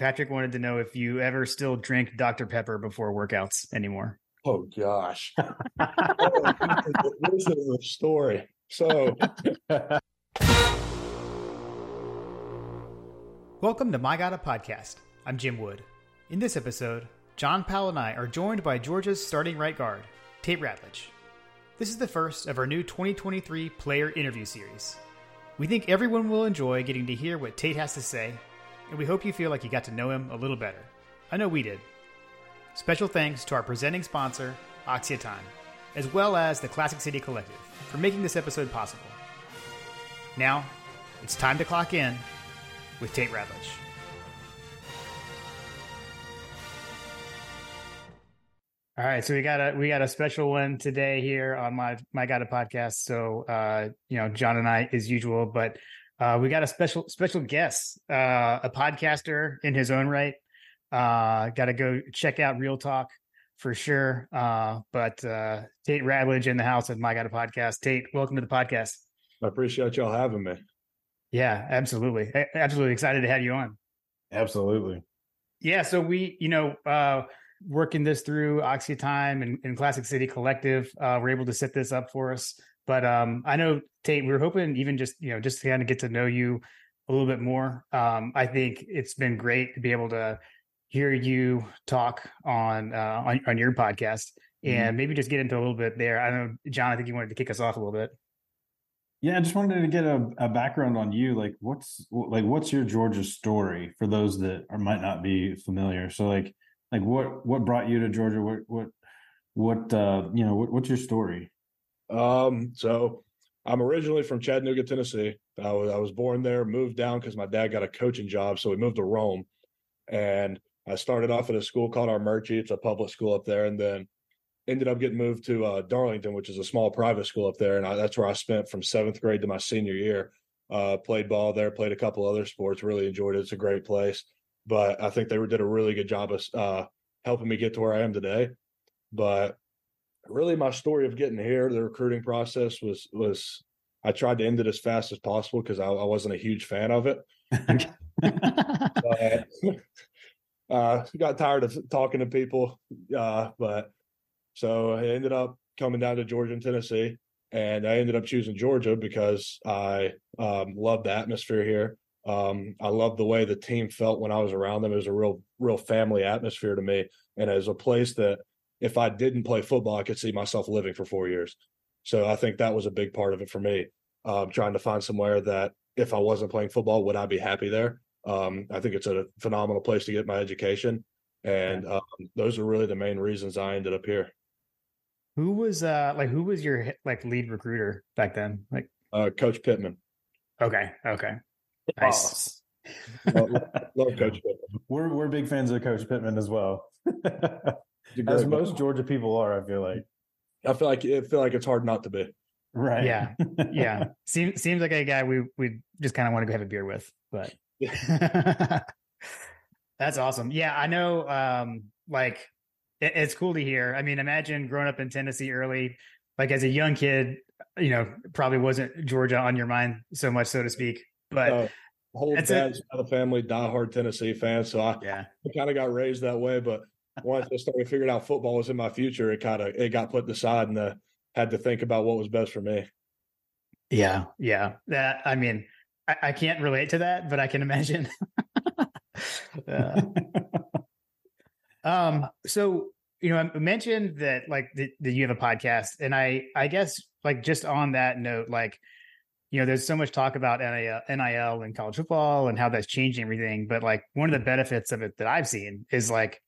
Patrick wanted to know if you ever still drink Dr. Pepper before workouts anymore. Oh gosh. this is a story. So Welcome to My God a Podcast. I'm Jim Wood. In this episode, John Powell and I are joined by Georgia's starting right guard, Tate Ratledge. This is the first of our new 2023 player interview series. We think everyone will enjoy getting to hear what Tate has to say, and we hope you feel like you got to know him a little better. I know we did. Special thanks to our presenting sponsor, AXIA as well as the Classic City Collective for making this episode possible. Now, it's time to clock in with Tate Ratledge. All right, so we got a we got a special one today here on my my God a podcast. So uh, you know, John and I as usual, but uh, we got a special special guest, uh, a podcaster in his own right. Uh, got to go check out Real Talk for sure. Uh, but uh, Tate Ratledge in the house of my God a podcast. Tate, welcome to the podcast. I appreciate y'all having me. Yeah, absolutely, absolutely excited to have you on. Absolutely. Yeah, so we, you know, uh, working this through AXIA Time and, and Classic City Collective, uh, we're able to set this up for us. But um, I know Tate, we were hoping even just you know just to kind of get to know you a little bit more. Um, I think it's been great to be able to hear you talk on uh, on, on your podcast mm-hmm. and maybe just get into a little bit there. I know John, I think you wanted to kick us off a little bit. Yeah, I just wanted to get a, a background on you. Like, what's like, what's your Georgia story for those that are, might not be familiar? So, like, like what what brought you to Georgia? What what what uh you know what, what's your story? Um, so I'm originally from Chattanooga, Tennessee. I was I was born there, moved down because my dad got a coaching job, so we moved to Rome, and I started off at a school called Armuchee. It's a public school up there, and then ended up getting moved to uh, Darlington, which is a small private school up there, and I, that's where I spent from seventh grade to my senior year. Uh, played ball there, played a couple other sports, really enjoyed it. It's a great place but I think they did a really good job of uh, helping me get to where I am today. But really, my story of getting here, the recruiting process was was I tried to end it as fast as possible because I, I, wasn't a huge fan of it. but, uh, got tired of talking to people, uh, but so I ended up coming down to Georgia and Tennessee, and I ended up choosing Georgia because I um, love the atmosphere here. Um, I love the way the team felt when I was around them. It was a real, real family atmosphere to me, and as a place that if I didn't play football, I could see myself living for four years. So I think that was a big part of it for me. Um, trying to find somewhere that if I wasn't playing football, would I be happy there? Um, I think it's a phenomenal place to get my education, and um, those are really the main reasons I ended up here. Who was uh like who was your like lead recruiter back then? Like uh, Coach Pittman. Okay, okay. Nice. love, love Coach Pittman. We're we're big fans of Coach Pittman as well. as most Georgia people are, I feel like. I feel like I feel like it's hard not to be. Right. Yeah. Yeah. seems seems like a guy we we just kind of want to go have a beer with, but that's awesome. Yeah, I know. Um, like it, it's cool to hear. I mean, imagine growing up in Tennessee early, like as a young kid, you know, probably wasn't Georgia on your mind so much, so to speak. But uh, whole dad's of the family diehard Tennessee fan, so I, yeah. I kind of got raised that way. But once I started figuring out football was in my future, it kind of it got put aside and uh, had to think about what was best for me. Yeah, yeah. That I mean, I, I can't relate to that, but I can imagine. uh, um. So you know, I mentioned that like that, that you have a podcast, and I I guess like just on that note, like you know, there's so much talk about NIL, NIL and college football and how that's changing everything. But like one of the benefits of it that I've seen is like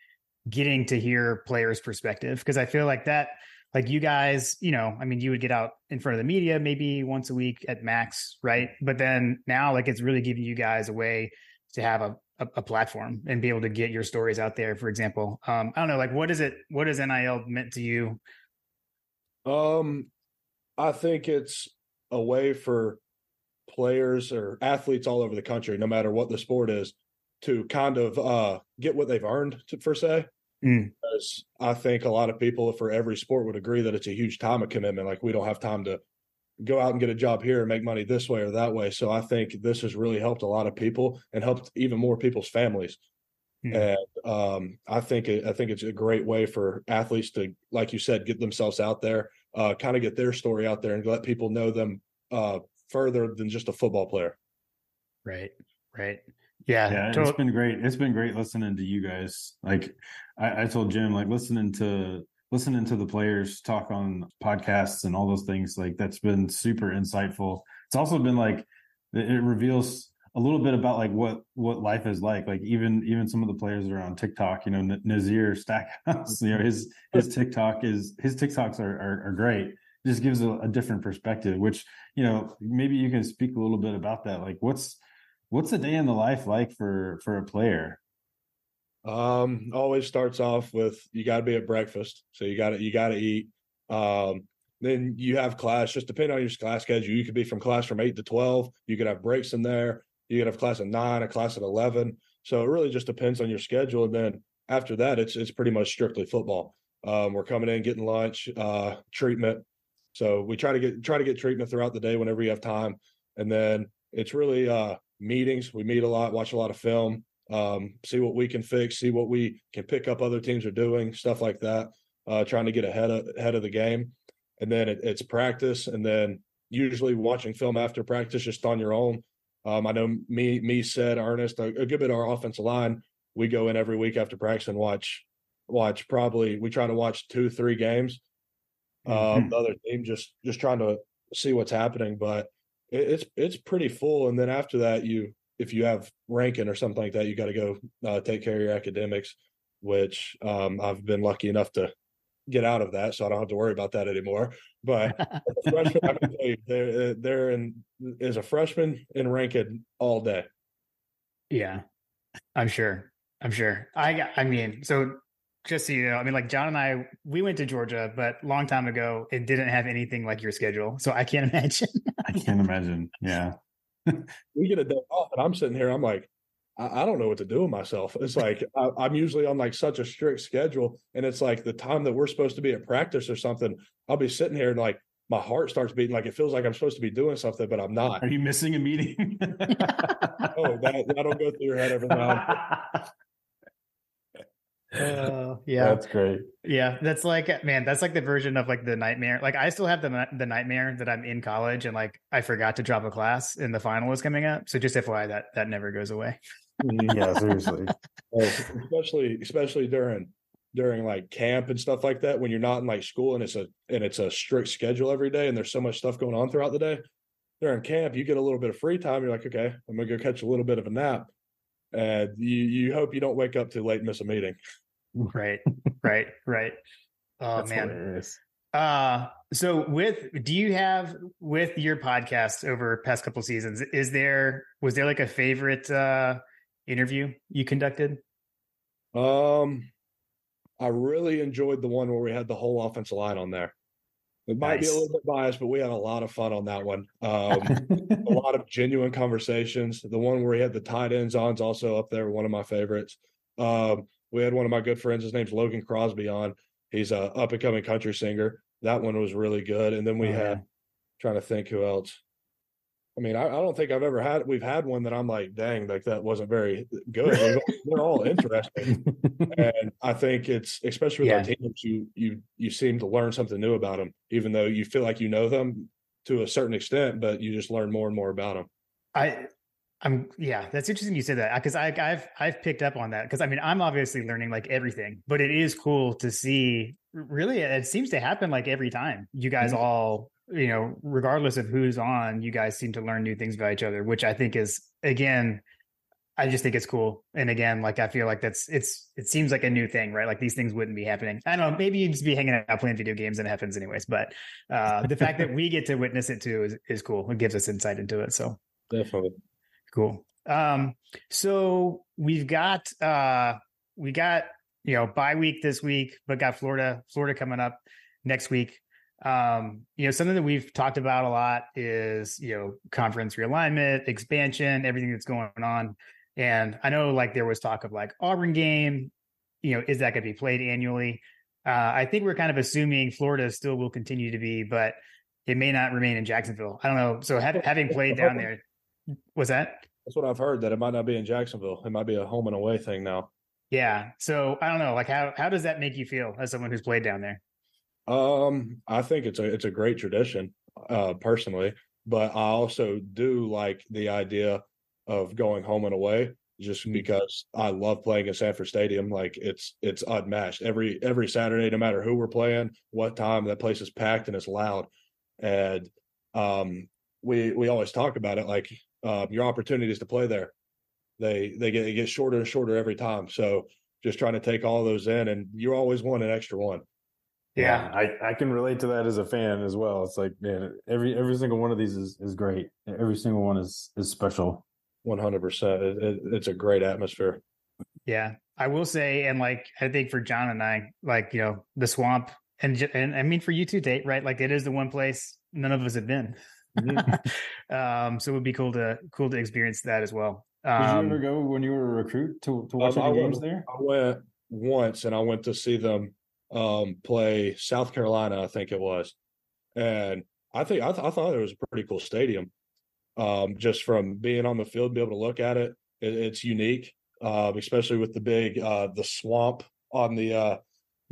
getting to hear players' perspective because I feel like that, like you guys, you know, I mean, you would get out in front of the media maybe once a week at max, right? But then now, like, it's really giving you guys a way to have a, a, a platform and be able to get your stories out there. For example, um, I don't know, like, what is it? What is NIL meant to you? Um, I think it's a way for players or athletes all over the country, no matter what the sport is, to kind of uh, get what they've earned, to, per se. Mm. Because I think a lot of people for every sport would agree that it's a huge time of commitment. Like we don't have time to go out and get a job here and make money this way or that way. So I think this has really helped a lot of people and helped even more people's families. Mm-hmm. And um, I think it, I think it's a great way for athletes to, like you said, get themselves out there, uh, kind of get their story out there, and let people know them uh, further than just a football player. Right. Right. Yeah. Yeah. It's been great. It's been great listening to you guys. Like I, I told Jim, like listening to listening to the players talk on podcasts and all those things, like that's been super insightful. It's also been like it reveals a little bit about like what what life is like. Like even even some of the players that are on TikTok, you know, Nazir Stackhouse, you know, his his TikTok is his TikToks are are, are great. It just gives a, a different perspective. Which you know, maybe you can speak a little bit about that. Like, what's what's a day in the life like for for a player? Um, always starts off with you got to be at breakfast, so you got to you got to eat. Um, then you have class. Just depending on your class schedule, you could be from class from eight to twelve. You could have breaks in there. You could have class at nine, a class at eleven. So it really just depends on your schedule. And then after that, it's it's pretty much strictly football. Um, we're coming in, getting lunch, uh, treatment. So we try to get try to get treatment throughout the day whenever you have time. And then it's really uh, meetings. We meet a lot, watch a lot of film, um, see what we can fix, see what we can pick up other teams are doing, stuff like that. Uh, trying to get ahead of ahead of the game, and then it, it's practice, and then usually watching film after practice just on your own. Um, I know me, me said Ernest, a, a good bit of our offensive line. We go in every week after practice and watch, watch probably we try to watch two, three games. Um, mm-hmm. the other team just just trying to see what's happening, but it's it's pretty full. And then after that, you if you have Rankin or something like that, you got to go uh, take care of your academics, which um, I've been lucky enough to get out of that, so I don't have to worry about that anymore. But freshman, I can tell you, they're they're in is a freshman in Rankin all day. Yeah, I'm sure. I'm sure. I I mean, so just so you know, I mean, like John and I, we went to Georgia, but long time ago, it didn't have anything like your schedule. So I can't imagine. I can't imagine. Yeah. we get a day off, and I'm sitting here. I'm like, I, I don't know what to do with myself. It's like I, I'm usually on like such a strict schedule, and it's like the time that we're supposed to be at practice or something. I'll be sitting here and like my heart starts beating like it feels like I'm supposed to be doing something, but I'm not. Are you missing a meeting? oh, that, that'll go through your head every now and Uh, yeah, that's great. Yeah, that's like man, that's like the version of like the nightmare. Like I still have the the nightmare that I'm in college and like I forgot to drop a class and the final is coming up. So just FYI, that that never goes away. Mm, yeah, seriously. especially especially during during like camp and stuff like that when you're not in like school and it's a and it's a strict schedule every day and there's so much stuff going on throughout the day. During camp, you get a little bit of free time. You're like, okay, I'm gonna go catch a little bit of a nap. And you you hope you don't wake up too late and miss a meeting. Right, right, right. Oh man. Hilarious. Uh so with do you have with your podcast over past couple seasons, is there was there like a favorite uh interview you conducted? Um I really enjoyed the one where we had the whole offensive line on there. It might nice. be a little bit biased, but we had a lot of fun on that one. Um, a lot of genuine conversations. The one where we had the tight ends on is also up there, one of my favorites. Um, we had one of my good friends. His name's Logan Crosby on. He's a up and coming country singer. That one was really good. And then we oh, had yeah. trying to think who else. I mean, I, I, don't think I've ever had. We've had one that I'm like, dang, like that wasn't very good. They're all interesting, and I think it's especially with yeah. our teams, you you you seem to learn something new about them, even though you feel like you know them to a certain extent, but you just learn more and more about them. I I'm yeah, that's interesting you said that because I I've I've picked up on that because I mean I'm obviously learning like everything, but it is cool to see. Really, it seems to happen like every time you guys mm-hmm. all you know, regardless of who's on, you guys seem to learn new things about each other, which I think is again, I just think it's cool. And again, like I feel like that's it's it seems like a new thing, right? Like these things wouldn't be happening. I don't know, maybe you'd just be hanging out playing video games and it happens anyways. But uh the fact that we get to witness it too is is cool. It gives us insight into it. So definitely. Cool. Um, so we've got uh we got you know bye week this week, but got Florida, Florida coming up next week. Um, you know, something that we've talked about a lot is, you know, conference realignment, expansion, everything that's going on. And I know like there was talk of like Auburn game, you know, is that going to be played annually? Uh, I think we're kind of assuming Florida still will continue to be, but it may not remain in Jacksonville. I don't know. So having played down there, was that? That's what I've heard. That it might not be in Jacksonville. It might be a home and away thing now. Yeah. So I don't know, like how how does that make you feel as someone who's played down there? Um, I think it's a it's a great tradition, uh, personally, but I also do like the idea of going home and away just Mm. because I love playing at Sanford Stadium. Like it's it's unmatched every every Saturday, no matter who we're playing, what time that place is packed and it's loud. And um, we we always talk about it like um, your opportunities to play there, they they get it gets shorter and shorter every time. So just trying to take all those in, and you always want an extra one. Yeah. I, I can relate to that as a fan as well. It's like, man, every every single one of these is, is great. Every single one is is special. One hundred percent. It's a great atmosphere. Yeah. I will say, and like I think for John and I, like, you know, the swamp and and I mean for you too, Tate, right? Like it is the one place none of us have been. um, so it would be cool to cool to experience that as well. Did Um, you ever go when you were a recruit to, to watch Um, I any went- games there? I went once, and I went to see them um, play South Carolina. I think it was, and I think I, th- I thought it was a pretty cool stadium. Um, just from being on the field, be able to look at it, it it's unique, um, especially with the big uh, the swamp on the uh,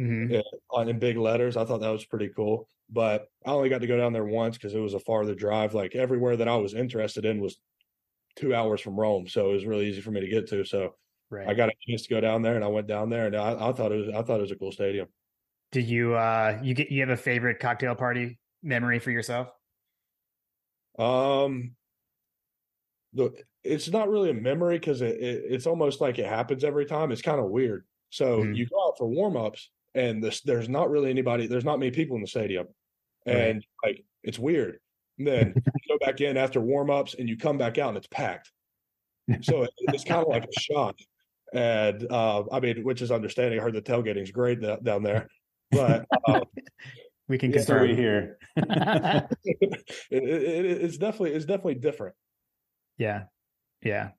mhm. on in big letters. I thought that was pretty cool. But I only got to go down there once because it was a farther drive. Like everywhere that I was interested in was two hours from Rome, so it was really easy for me to get to. So Right. I got a chance to go down there, and I went down there, and I, I thought it was I thought it was a cool stadium. Did you uh you get you have a favorite cocktail party memory for yourself? Um, the it's not really a memory because it, it it's almost like it happens every time. It's kind of weird. So Mhm. you go out for warm ups, and this there's not really anybody. There's not many people in the stadium, Right. and like it's weird. And then you go back in after warm ups, and you come back out, and it's packed. So it, it's kind of like a shock. And uh, I mean, which is understanding. I heard the tailgating is great da- down there, but uh, We can Yeah, That's what confirm. it, it, it- it's definitely it's definitely different. Yeah. Yeah.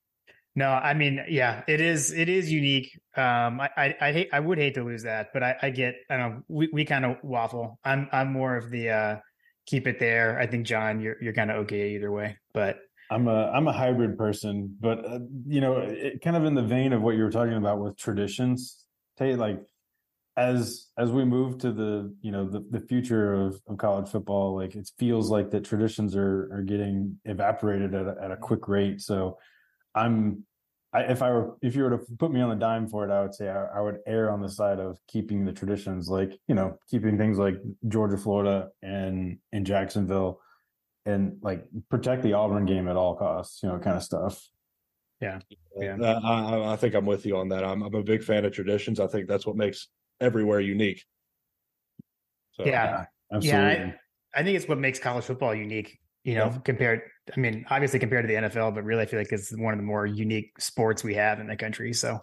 No, I mean, yeah, it is it is unique. Um I I, I hate I would hate to lose that, but I, I get I don't know, we, we kind of waffle. I'm I'm more of the uh keep it there. I think John, you're you're kind of okay either way. But I'm a I'm a hybrid person, but uh, you know, it, kind of in the vein of what you were talking about with traditions. Tate, like as as we move to the you know the, the future of, of college football, like it feels like that traditions are are getting evaporated at a, at a quick rate. So I'm I, if I were if you were to put me on the dime for it, I would say I, I would err on the side of keeping the traditions, like you know, keeping things like Georgia, Florida, and in Jacksonville and like protect the Auburn game at all costs, you know, kind of stuff. Yeah. Uh, I, I- I think I'm with you on that. I'm, I'm a big fan of traditions. I think that's what makes everywhere unique. So, yeah, Absolutely. I think it's what makes college football unique, you know, Yeah. compared I mean, obviously compared to the NFL, but really I feel like it's one of the more unique sports we have in the country. So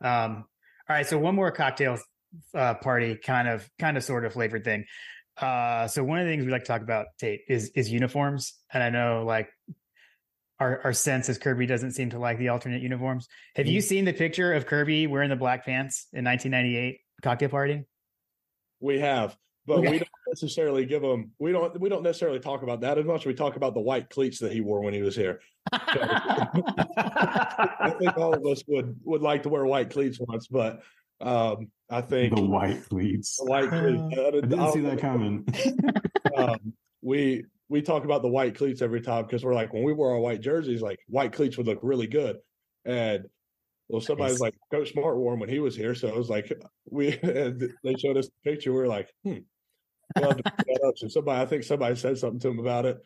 um all right, so one more cocktail uh party kind of kind of sort of flavored thing. Uh so one of the things we like to talk about, Tate, is is uniforms. And I know like our our sense is Kirby doesn't seem to like the alternate uniforms. Have you seen the picture of Kirby wearing the black pants in 1998 cocktail party? we have, but Okay. we don't necessarily give them. We don't. We don't necessarily talk about that as much. We talk about the white cleats that he wore when he was here. I think all of us would would like to wear white cleats once, but um, I think the white cleats. the white cleats. I didn't see that coming. um, we we talk about the white cleats every time because we're like when we wore our white jerseys, like white cleats would look really good, and well, somebody's Nice. like Coach Smart wore them when he was here, so it was like we and they showed us the picture. We are like, hmm. Somebody, I think somebody said something to him about it.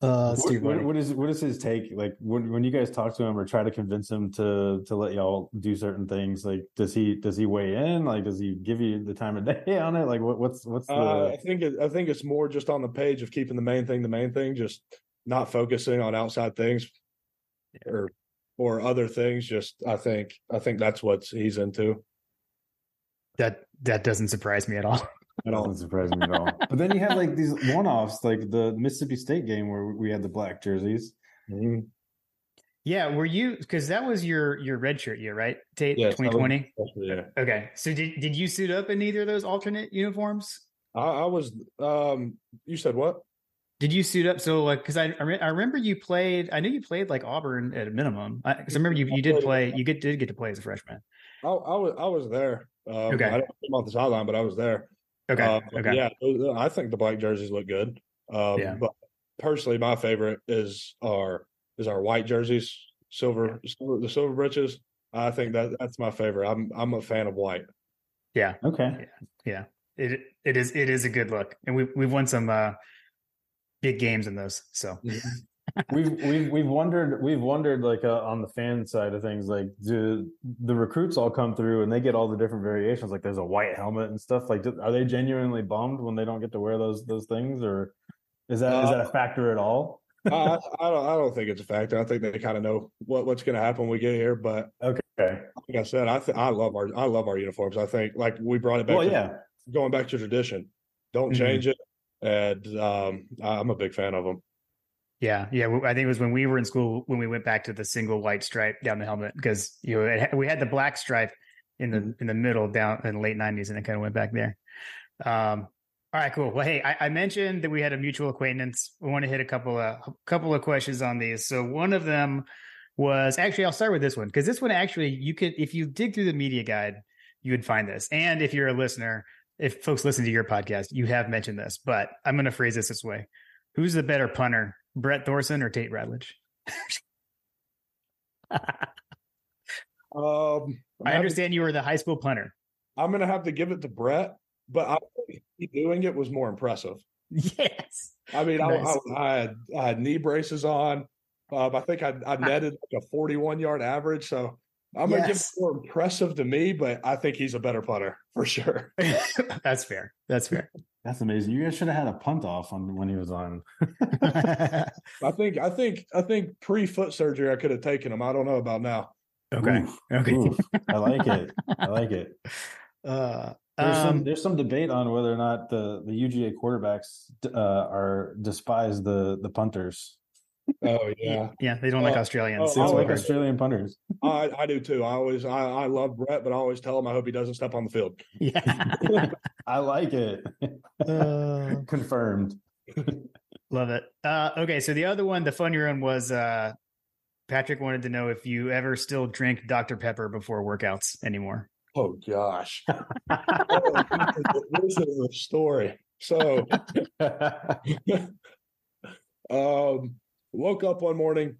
Uh, What, what, what is what is his take? Like when when you guys talk to him or try to convince him to to let y'all do certain things, like does he does he weigh in? Like does he give you the time of day on it? Like what, what's what's the Uh, I think it, I think it's more just on the page of keeping the main thing the main thing, just not focusing on outside things or or other things. Just I think I think that's what he's into. that that doesn't surprise me at all. At all. doesn't surprise me at all. But then you have like these one offs, like the Mississippi State game where we had the black jerseys. Mhm. Yeah, were you because that was your your red shirt year, right? Tate Yes, 2020. Yeah. Okay, so did did you suit up in either of those alternate uniforms? I, I was. Um, you said what? Did you suit up? So like, because I I, re- I remember you played. I knew you played like Auburn at a minimum. Because I, remember you you did play. You get did get to play as a freshman. I, I was I was there. Um, Okay. I didn't come off the sideline, but I was there. Okay. Uh, okay. Yeah, I think the black jerseys look good. Um, Yeah. But personally, my favorite is our is our white jerseys, silver, silver the silver breeches. I think that that's my favorite. I'm I'm a fan of white. Yeah. Okay. Yeah. It it is it is a good look, and we we've won some uh big games in those. So we've we've we've wondered we've wondered like uh, on the fan side of things like do the recruits all come through and they get all the different variations like there's a white helmet and stuff like do- are they genuinely bummed when they don't get to wear those those things or is that is that a factor at all I, I don't I don't think it's a factor. I think they kind of know what what's going to happen when we get here. But okay like I said, I th- I love our I love our uniforms. I think like we brought it back. well to, yeah going back to tradition. Don't Mhm. change it. And um, I'm a big fan of them. Yeah, yeah. I think it was when we were in school when we went back to the single white stripe down the helmet because you know it, we had the black stripe in the in the middle down in the late '90s, and it kind of went back there. Um, all right, cool. Well, hey, I, I mentioned that we had a mutual acquaintance. We want to hit a couple of a couple of questions on these. So one of them was actually I'll start with this one because this one actually you could if you dig through the media guide you would find this, and if you're a listener, if folks listen to your podcast, you have mentioned this, but I'm going to phrase this this way: Who's the better punter, Brett Thorson or Tate Ratledge? Um, I understand you were the high school punter. I'm going to have to give it to Brett, but I think doing it was more impressive. Yes. I mean, I, Nice. I, I, had, I had knee braces on. Um, I think I, I netted like a 41 yard average. So I'm going to give it more impressive to me, but I think he's a better punter for sure. That's fair. That's fair. That's amazing you guys should have had a punt off on when he was on I think, I think, I think pre foot surgery, I could have taken him. I don't know about now. okay. Oof, Okay. oof. i like it i like it Uh, There's some um, there's some debate on whether or not the the UGA quarterbacks uh, are despise the the punters. Oh, yeah. yeah, they don't like Oh, Australians. oh, They That's don't what like Australian punters. I, I do too. I always, I, I love Brett, but I always tell him I hope he doesn't step on the field. Yeah. I like it. Uh, Confirmed. love it. Uh, okay, so the other one, the funnier one was uh, Patrick wanted to know if you ever still drink Dr. Pepper before workouts anymore. Oh gosh. Oh, this is a story. So um woke up one morning,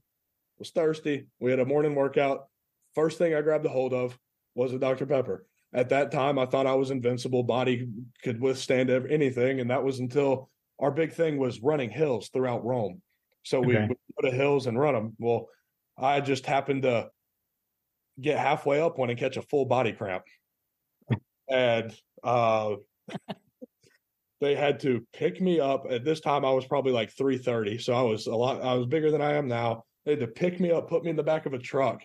was thirsty. We had a morning workout. First thing I grabbed a hold of was a Dr. Pepper. At that time, I thought I was invincible, body could withstand anything. And that was until our big thing was running hills throughout Rome. So we Okay. would go to hills and run them. Well, I just happened to get halfway up one and catch a full body cramp. And uh they had to pick me up. At this time I was probably like 330. So I was a lot I was bigger than I am now. They had to pick me up, put me in the back of a truck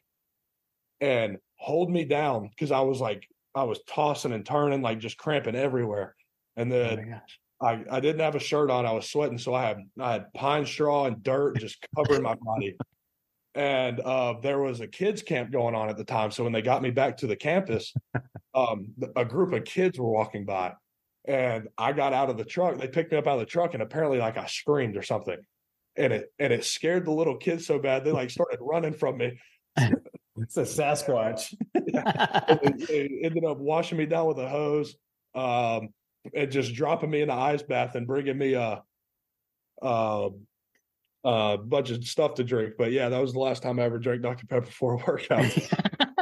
and hold me down because I was like I was tossing and turning, like just cramping everywhere. And Oh then gosh. I, I didn't have a shirt on. I was sweating, so I had I had pine straw and dirt just covering my body. And uh, there was a kids camp going on at the time. So when they got me back to the campus, um, a group of kids were walking by, and I got out of the truck. They picked me up out of the truck, and apparently, like I screamed or something, and it and it scared the little kids so bad they like started running from me. It's a Sasquatch. They, ended up washing me down with a hose, um, and just dropping me in the ice bath and bringing me a, a, a bunch of stuff to drink. But yeah, that was the last time I ever drank Dr Pepper before a workout.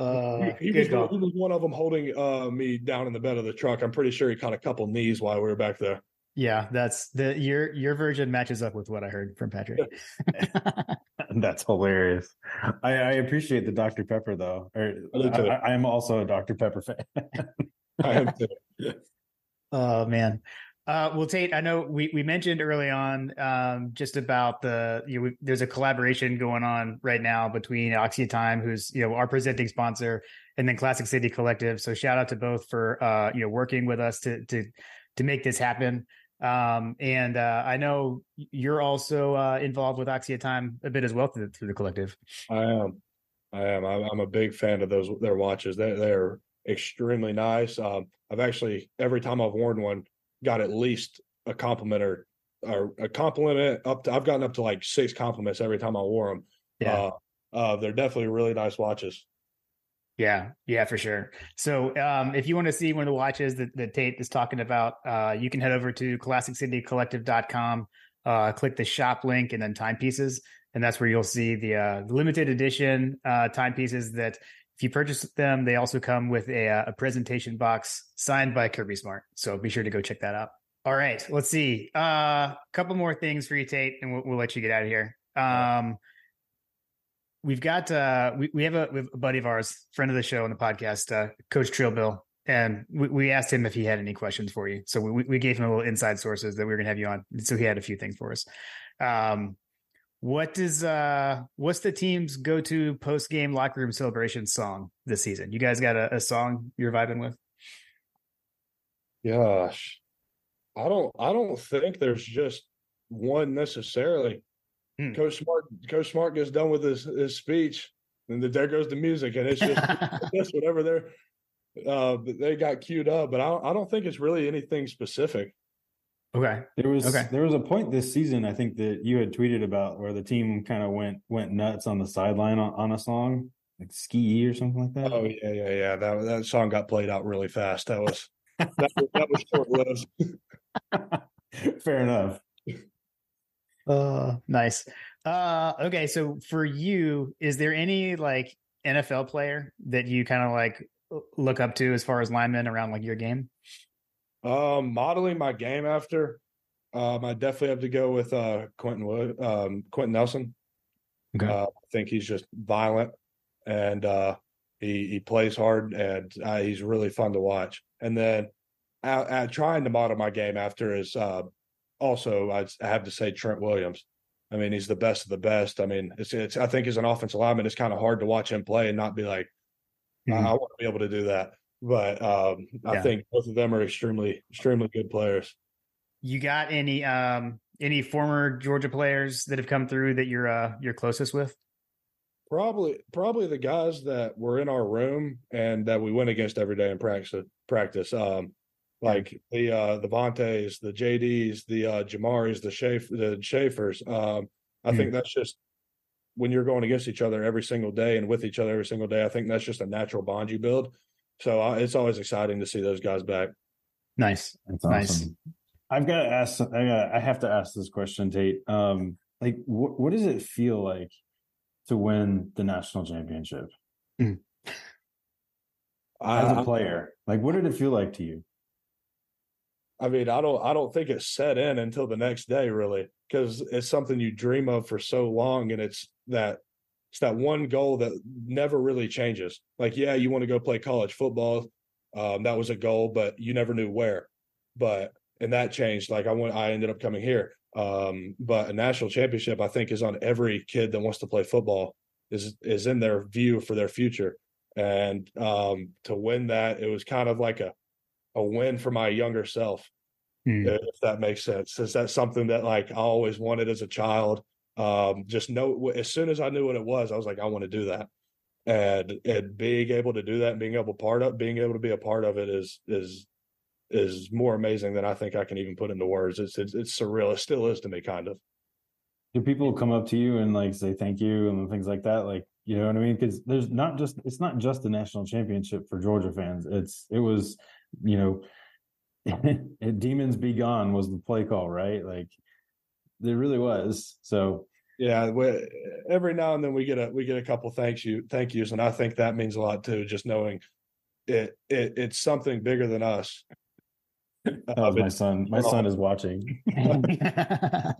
uh, he, was, one- he was one of them holding uh, me down in the bed of the truck. I'm pretty sure he caught a couple knees while we were back there. Yeah, that's the your your version matches up with what I heard from Patrick. That's hilarious. I, I appreciate the Dr. Pepper though. Or, I, I, I am also a Dr. Pepper fan. I am too. Oh man. Uh, well, Tate, I know we, we mentioned early on um, just about the you know, we, there's a collaboration going on right now between AXIA Time, who's you know our presenting sponsor, and then Classic City Collective. So shout out to both for uh, you know working with us to to to make this happen. Um, and uh, I know you're also uh, involved with AXIA Time a bit as well through, through the collective. I am. I am. I'm, a big fan of those their watches. They they're extremely nice. Um, I've actually every time I've worn one, got at least a compliment or are a compliment up to I've gotten up to like six compliments every time I wore them. Yeah. Uh, uh, they're definitely really nice watches. Yeah, yeah, for sure. So um, if you want to see one of the watches that, that Tate is talking about, uh, you can head over to classiccitycollective.com, uh, click the shop link and then timepieces. And that's where you'll see the, uh, limited edition uh, timepieces that if you purchase them, they also come with a, uh, a presentation box signed by Kirby Smart. So be sure to go check that out. All right, let's see. A uh, couple more things for you, Tate, and we'll, we'll let you get out of here. Um, we've got uh we, we have a we have a buddy of ours friend of the show on the podcast uh coach trillbill and we, we asked him if he had any questions for you so we, we gave him a little inside sources that we were gonna have you on so he had a few things for us um what is uh what's the team's go-to post-game locker room celebration song this season you guys got a, a song you're vibing with Gosh, I don't I don't think there's just one necessarily. Hmm. Coach Smart Coach Smart gets done with his, his speech, and there goes the music, and it's just just whatever they're uh they got queued up. But I don't, I don't think it's really anything specific. Okay There was Okay. there was a point this season I think that you had tweeted about where the team kind of went went nuts on the sideline on, on a song like ski or something like that. Oh yeah, yeah, yeah. That that song got played out really fast. That was that, was- that was short lived. Fair enough. Uh, nice. Uh, okay. So for you, is there any like NFL player that you kind of like look up to as far as linemen around like your game? Um, modeling my game after, um, I definitely have to go with uh Quentin Wood, um, Quenton Nelson. Okay. Uh, I think he's just violent and uh, he he plays hard and uh, he's really fun to watch. And then uh, uh, trying to model my game after is uh, also I I have to say Trent Williams. I mean, he's the best of the best. I mean, it's it's I think as an offensive lineman, it's kind of hard to watch him play and not be like, I, Mhm. I want to be able to do that. But um, I Yeah. think both of them are extremely extremely good players. You got any um any former Georgia players that have come through that you're uh you're closest with? Probably, probably the guys that were in our room and that we went against every day in practice. Practice, um, like the uh, the Vontays, the JDs, the uh, Jamaris, the Schaef, the Shaffers. Um, I Hmm. think that's just when you're going against each other every single day and with each other every single day. I think that's just a natural bond you build. So uh, it's always exciting to see those guys back. Nice. That's Nice. awesome. I've got to ask. I got. I have to ask this question, Tate. Um, like, wh- what does it feel like to win the national championship I, as a I- player? Like, what did it feel like to you? I mean, I don't I don't think it's set in until the next day, really, because it's something you dream of for so long, and it's that it's that one goal that never really changes. Like, yeah, you want to go play college football, um, that was a goal, but you never knew where. But and that changed. Like I went, I ended up coming here. Um, but a national championship, I think, is on every kid that wants to play football is is in their view for their future. And um, to win that, it was kind of like a a win for my younger self Hmm. if that makes sense is that something that like i always wanted as a child um just know as soon as i knew what it was i was like i want to do that and and being able to do that and being able part of being able to be a part of it is is is more amazing than i think i can even put into words it's it's, it's surreal it still is to me kind of Do people come up to you and like say thank you and things like that? Like, you know what I mean? Because there's not just it's not just the national championship for Georgia fans. It's it was, you know, demons be gone was the play call, right? Like, it really was. So yeah we, every now and then we get a we get a couple thanks you thank yous and i think that means a lot too just knowing it, it it's something bigger than us Uh, my son. My son is watching.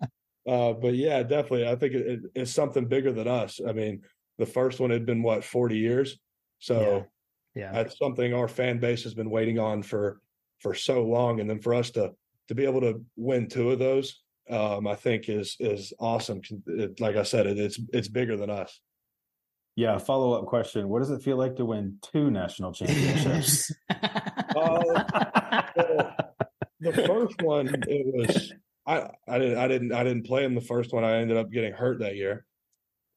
Uh, but yeah, definitely. I think it, it, it's something bigger than us. I mean, the first one had been what forty years, so yeah. that's something our fan base has been waiting on for for so long, and then for us to to be able to win two of those, um, I think is is awesome. It, like I said, it, it's it's bigger than us. Yeah. Follow up question: What does it feel like to win two national championships? Uh, the first one, it was I I didn't I didn't I didn't play in the first one. I ended up getting hurt that year.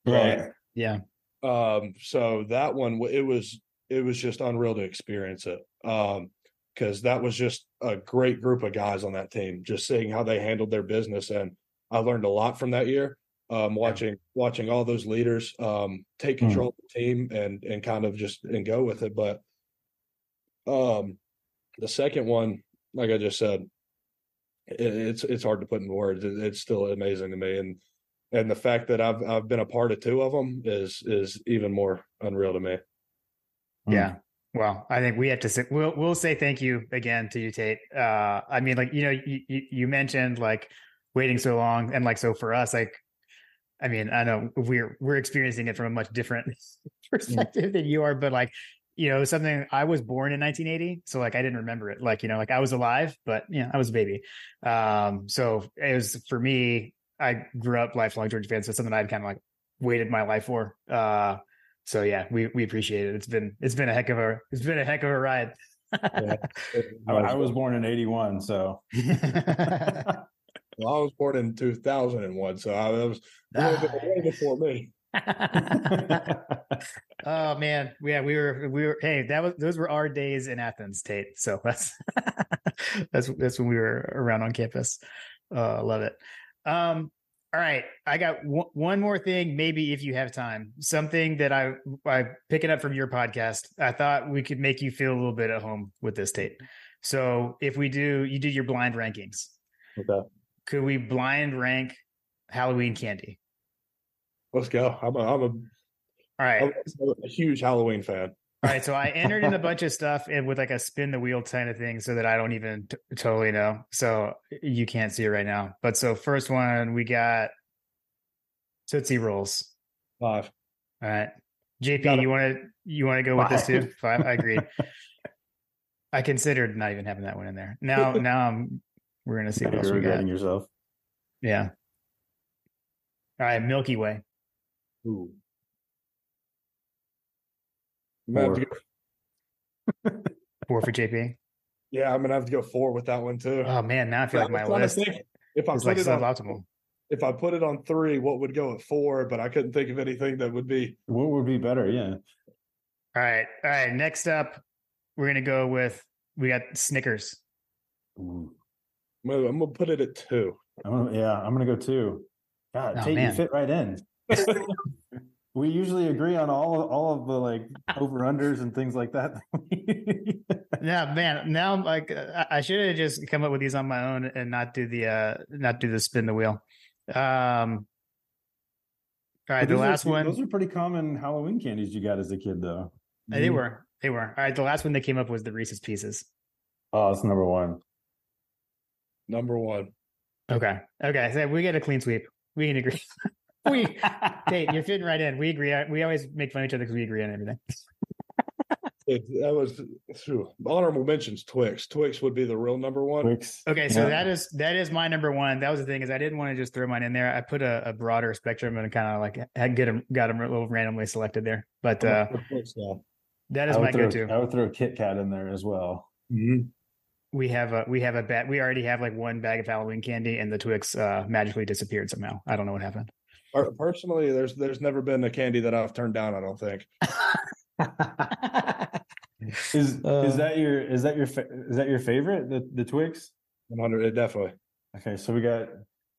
right. yeah. um so that one it was it was just unreal to experience it um because that was just a great group of guys on that team. Just seeing how they handled their business, and I learned a lot from that year. Um, watching yeah. watching all those leaders um, take hmm. control mm. of the team and and kind of just and go with it. But um, the second one, like I just said, it, it's it's hard to put in words. It, it's still amazing to me, and and the fact that I've I've been a part of two of them is is even more unreal to me. Yeah. Well, I think we have to say we'll we'll say thank you again to you, Tate. Uh, I mean, like you know, you you mentioned like waiting so long, and like so for us, like, I mean, I know we're we're experiencing it from a much different perspective mm. than you are, but like, you know, something I was born in 1980, so like I didn't remember it. Like, you know, like I was alive, but yeah, I was a baby. Um, so it was for me. I grew up lifelong Georgia fan, so something I'd kind of like waited my life for. Uh, so yeah, we we appreciate it. It's been it's been a heck of a it's been a heck of a ride. yeah, I, I, was born in '81, so. well, I was born in 2001, so I was way before me. oh man, yeah, we were we were. Hey, that was those were our days in Athens, Tate. So that's that's that's when we were around on campus. Uh, love it. Um, all right, I got w- one more thing. Maybe if you have time, something that I I picking up from your podcast. I thought we could make you feel a little bit at home with this Tate. So if we do, you do your blind rankings. Okay. Could we blind rank Halloween candy? Let's go. I'm a, I'm a all right. I'm a huge Halloween fan. All right, so I entered in a bunch of stuff and with like a spin the wheel kind of thing, so that I don't even t- totally know. So you can't see it right now. But so first one we got Tootsie Rolls. Five. All right, JP, you want to you want to go with this too? Five. I agree. I considered not even having that one in there. Now, now I'm. We're gonna see what else we got. yourself. Yeah. All right, Milky Way. Ooh. Four. four for JP. Yeah, I'm gonna have to go four with that one too. Oh man, now I feel like my list if I put like it suboptimal. On, if I put it on three, what would go at four? But I couldn't think of anything that would be. What would be better? Yeah. All right, all right. Next up, we're gonna go with we got Snickers. I'm gonna put it at two. I'm gonna, yeah, I'm gonna go two. God, oh, Tate, you fit right in. we usually agree on all of, all of the like over unders and things like that. yeah, man. Now, like, I should have just come up with these on my own and not do the uh not do the spin the wheel. Um. All right, the last are, one. Those are pretty common Halloween candies you got as a kid, though. They mm-hmm. were. They were. All right, the last one that came up was the Reese's Pieces. Oh, that's number one. Number one. Okay. Okay. So we get a clean sweep. We can agree. we, Tate, you're fitting right in. We agree. We always make fun of each other because we agree on everything. It, that was true. Honorable mentions Twix. Twix would be the real number one. Twix. Okay, so yeah. that is that is my number one. That was the thing is I didn't want to just throw mine in there. I put a, a broader spectrum and kind of like had get them got them a little randomly selected there. But uh, that is my throw, go-to. I would throw a Kit Kat in there as well. Mm-hmm. We have a we have a bat. We already have like one bag of Halloween candy, and the Twix uh, magically disappeared somehow. I don't know what happened. Personally, there's there's never been a candy that I've turned down. I don't think. is uh, is that your is that your is that your favorite the the Twix? One hundred, definitely. Okay, so we got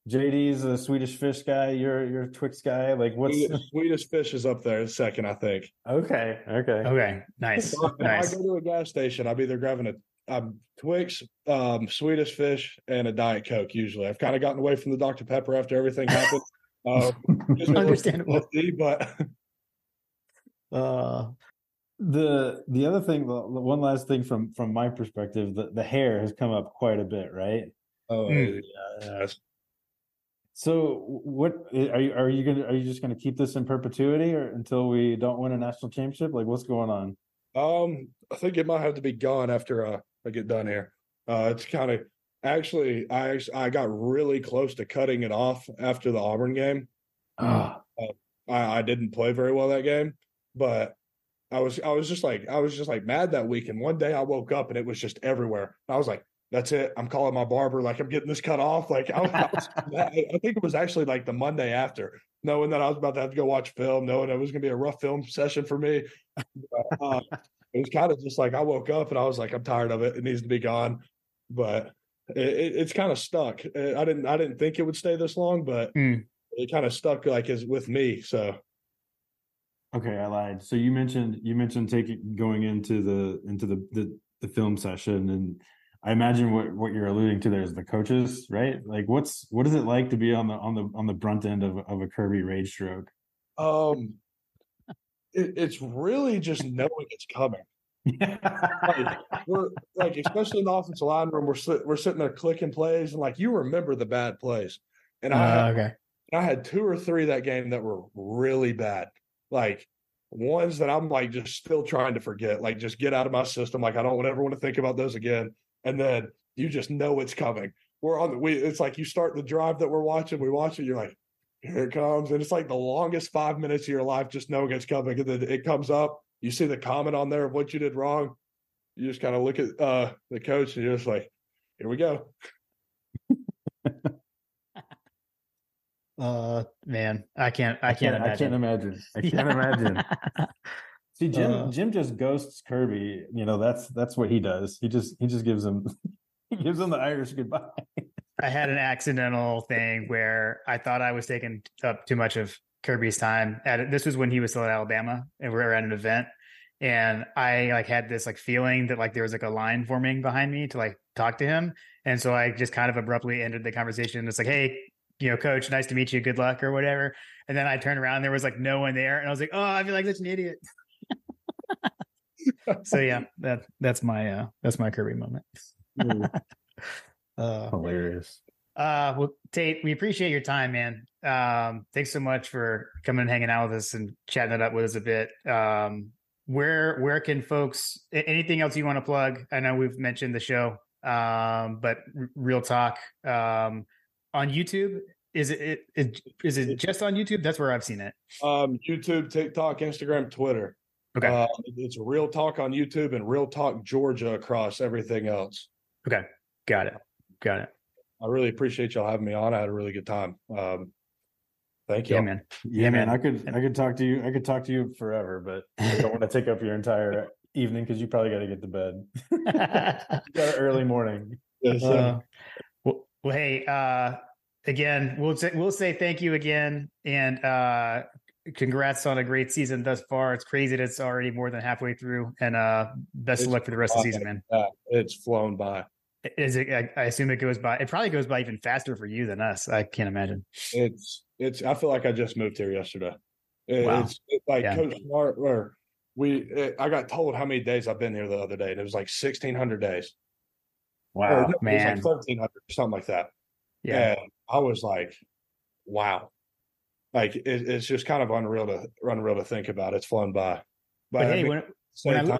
JP's a Swedish fish guy. You're you're a Twix guy. Like what's Swedish fish is up there second, I think. Okay, okay, okay, nice. If nice. I go to a gas station, I'm either grabbing a um, Twix, um, Swedish fish, and a Diet Coke. Usually, I've kind of gotten away from the Dr Pepper after everything happened. Uh, Understandable, but uh, the the other thing, the, one last thing from from my perspective, the the hair has come up quite a bit, right? Oh mm. yeah. So, what are you? Are you gonna? Are you just gonna keep this in perpetuity, or until we don't win a national championship? Like, what's going on? Um, I think it might have to be gone after uh, I get done here. Uh, it's kind of Actually, I I got really close to cutting it off after the Auburn game. Uh, I, I didn't play very well that game, but I was I was just like I was just like mad that week. And one day I woke up and it was just everywhere. I was like, "That's it. I'm calling my barber. Like I'm getting this cut off." Like I, I, was, I think it was actually like the Monday after, knowing that I was about to have to go watch film, knowing it was going to be a rough film session for me. uh, it was kind of just like I woke up and I was like, I'm tired of it. It needs to be gone. But it, it, it's kind of stuck. Uh, I didn't I didn't think it would stay this long, but Mm. it kind of stuck like is with me. So Okay, I lied. So you mentioned you mentioned taking going into the into the the, the film session, and I imagine what what you're alluding to there is the coaches, right? Like, what's what is it like to be on the on the on the brunt end of of a Kirby rage stroke? um it, it's really just knowing it's coming. Like, we're like, especially in the offensive line room, we're sit, we're sitting there clicking plays, and like you remember the bad plays, and I Uh, had, okay. I had two or three that game that were really bad, like ones that I'm like just still trying to forget, like just get out of my system. Like I don't ever want to think about those again. And then you just know it's coming. We're on the we. It's like you start the drive that we're watching. We watch it. You're like, here it comes, and it's like the longest five minutes of your life just knowing it's coming. And then it comes up. You see the comment on there of what you did wrong. You just kind of look at uh the coach and you're just like, here we go. Uh, man, I can't. I can't I can't imagine. imagine. I can't imagine. See, Jim Uh. Jim just ghosts Kirby. You know, that's that's what he does. He just he just gives him he gives him the Irish goodbye. I had an accidental thing where I thought I was taking up too much of Kirby's time. At this was when he was still at Alabama, and we were at an event, and I like had this like feeling that like there was like a line forming behind me to like talk to him, and so I just kind of abruptly ended the conversation. It's like, hey, you know, coach, nice to meet you, good luck or whatever. And then I turned around, there was like no one there, and I was like, oh, I feel like such an idiot. so yeah, that that's my uh that's my Kirby moment. Uh, Hilarious. Uh, well, Tate, we appreciate your time, man. Um, thanks so much for coming and hanging out with us and chatting it up with us a bit. Um, where where can folks? Anything else you want to plug? I know we've mentioned the show, um, but real talk um, on YouTube. Is it, it, it is it just on YouTube? That's where I've seen it. Um, YouTube, TikTok, Instagram, Twitter. Okay, Uh, it's real talk on YouTube and real talk Georgia across everything else. Okay, got it, got it. I really appreciate y'all having me on. I had a really good time. Um, thank you. Yeah, man. Yeah, man. man. I could I could talk to you. I could talk to you forever, but I don't want to take up your entire evening because you probably got to get to bed. got an early morning. Yes, sir. Uh, well, well, hey, uh, again, we'll say, we'll say thank you again, and uh, congrats on a great season thus far. It's crazy that it's already more than halfway through, and uh, best of luck for the rest of the season, man. Yeah, it's flown by. Is it? I, I assume it goes by. It probably goes by even faster for you than us. I can't imagine. It's it's. I feel like I just moved here yesterday. It- Wow. It's it, like Yeah. Coach Smart. Or we. It, I got told how many days I've been here the other day, and it was like sixteen hundred days. Or Wow, it man. was like thirteen hundred, something like that. Yeah, And I was like, wow. Like it, it's just kind of unreal to unreal to think about. It's flown by. but I hey, mean, when, when I time,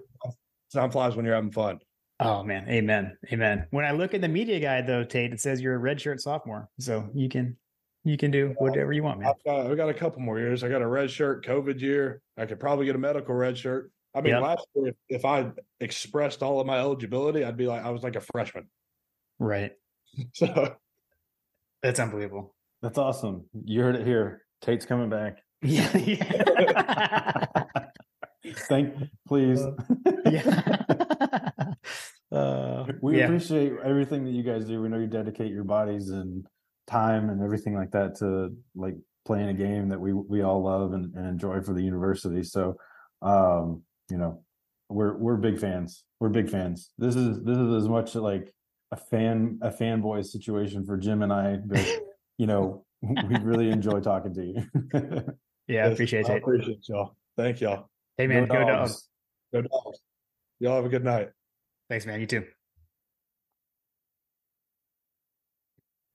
time flies when you're having fun. Oh man, amen, amen. When I look at the media guide though, Tate, it says you're a redshirt sophomore, so you can you can do whatever you want, man. I've got, I've got a couple more years. I got a red shirt, COVID year. I could probably get a medical red shirt. I mean, Yep. last year, if, if I expressed all of my eligibility, I'd be like, I was like a freshman. Right, So that's unbelievable. That's awesome. You heard it here. Tate's coming back. Yeah, yeah. Thank, please. yeah. Uh, we yeah. appreciate everything that you guys do. We know you dedicate your bodies and time and everything like that to like playing a game that we we all love and, and enjoy for the university. So, um, you know, we're we're big fans. We're big fans. This is this is as much like a fan a fanboy situation for Jim and I, but you know, we really enjoy talking to you. yeah, appreciate I it. appreciate y'all. Thank y'all. Hey man, Go go dogs. dogs. Go dogs. Y'all have a good night. Thanks, man. You too.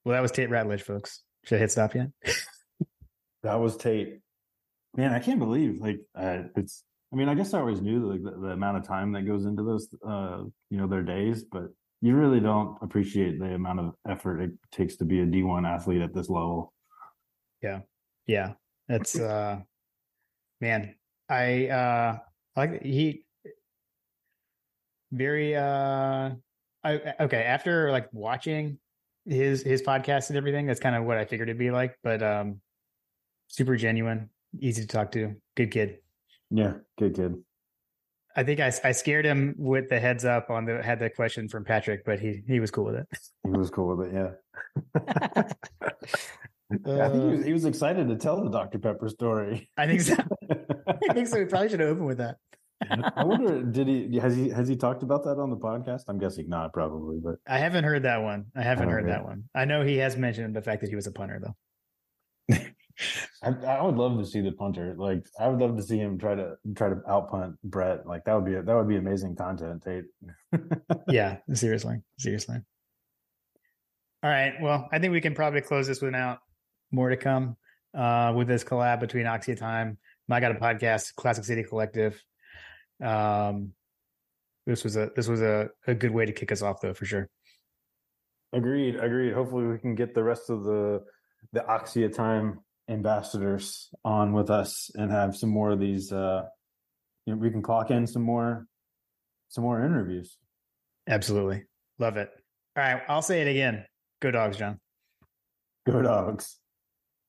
Well, that was Tate Ratledge, folks. Should I hit stop yet? That was Tate. Man, I can't believe like uh, it's. I mean, I guess I always knew like the, the amount of time that goes into those, uh, you know, their days, but you really don't appreciate the amount of effort it takes to be a D one athlete at this level. Yeah, Yeah. that's uh, man. I uh, like he very uh, I okay after like watching his his podcast and everything. That's kind of what I figured it'd be like, but um, super genuine, easy to talk to, good kid. Yeah, good kid. I think I, I scared him with the heads up on the had the question from Patrick, but he he was cool with it. He was cool with it. Yeah. yeah I think he was, he was excited to tell the Dr. Pepper story. I think so. I think so. We probably should have opened with that. I wonder, did he has he has he talked about that on the podcast? I'm guessing not, probably, but I haven't heard that one. I haven't I heard that one. I know he has mentioned the fact that he was a punter, though. I, I, would love to see the punter. Like, I would love to see him try to try to outpunt Brett. Like, that would be that would be amazing content, Tate. yeah, seriously, seriously. All right. Well, I think we can probably close this without more to come uh, with this collab between AXIA Time, My God a Podcast, Classic City Collective. Um, this was a this was a, a good way to kick us off, though, for sure. Agreed. Agreed. Hopefully, we can get the rest of the the AXIA Time ambassadors on with us and have some more of these. Uh, you know, we can clock in some more some more interviews. Absolutely, love it. All right, I'll say it again. Go dogs, John. Go dogs.